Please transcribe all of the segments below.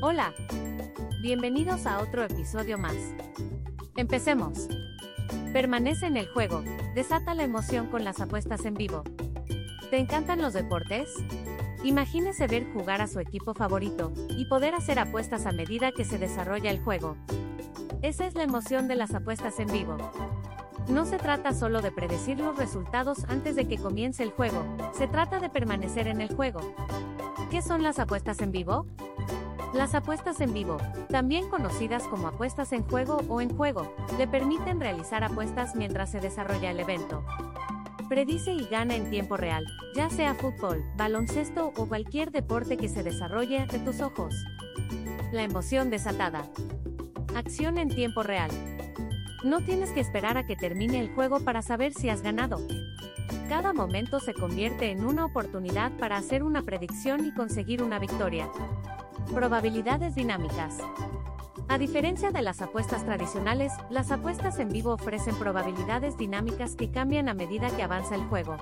Hola. Bienvenidos a otro episodio más. Empecemos. Permanece en el juego, desata la emoción con las apuestas en vivo. ¿Te encantan los deportes? Imagínese ver jugar a su equipo favorito y poder hacer apuestas a medida que se desarrolla el juego. Esa es la emoción de las apuestas en vivo. No se trata solo de predecir los resultados antes de que comience el juego, se trata de permanecer en el juego. ¿Qué son las apuestas en vivo? Las apuestas en vivo, también conocidas como apuestas en juego o en juego, le permiten realizar apuestas mientras se desarrolla el evento. Predice y gana en tiempo real, ya sea fútbol, baloncesto o cualquier deporte que se desarrolle ante tus ojos. La emoción desatada. Acción en tiempo real. No tienes que esperar a que termine el juego para saber si has ganado. Cada momento se convierte en una oportunidad para hacer una predicción y conseguir una victoria. Probabilidades dinámicas. A diferencia de las apuestas tradicionales, las apuestas en vivo ofrecen probabilidades dinámicas que cambian a medida que avanza el juego.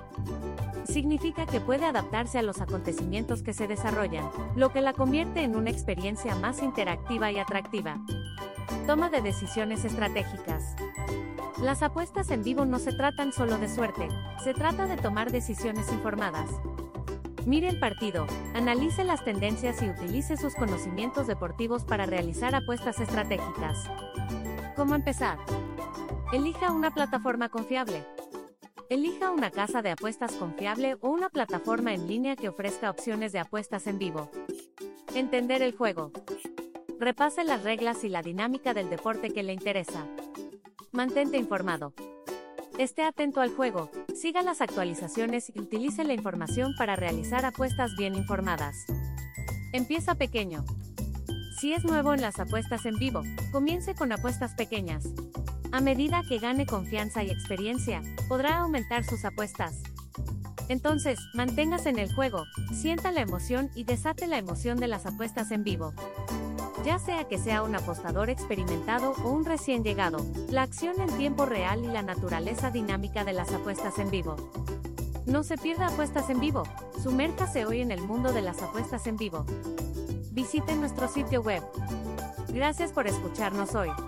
Significa que puede adaptarse a los acontecimientos que se desarrollan, lo que la convierte en una experiencia más interactiva y atractiva. Toma de decisiones estratégicas. Las apuestas en vivo no se tratan solo de suerte, se trata de tomar decisiones informadas. Mire el partido, analice las tendencias y utilice sus conocimientos deportivos para realizar apuestas estratégicas. ¿Cómo empezar? Elija una plataforma confiable. Elija una casa de apuestas confiable o una plataforma en línea que ofrezca opciones de apuestas en vivo. Entender el juego. Repase las reglas y la dinámica del deporte que le interesa. Mantente informado. Esté atento al juego, siga las actualizaciones y utilice la información para realizar apuestas bien informadas. Empieza pequeño. Si es nuevo en las apuestas en vivo, comience con apuestas pequeñas. A medida que gane confianza y experiencia, podrá aumentar sus apuestas. Entonces, manténgase en el juego, sienta la emoción y desate la emoción de las apuestas en vivo. Ya sea que sea un apostador experimentado o un recién llegado, la acción en tiempo real y la naturaleza dinámica de las apuestas en vivo. No se pierda apuestas en vivo, sumérjase hoy en el mundo de las apuestas en vivo. Visite nuestro sitio web. Gracias por escucharnos hoy.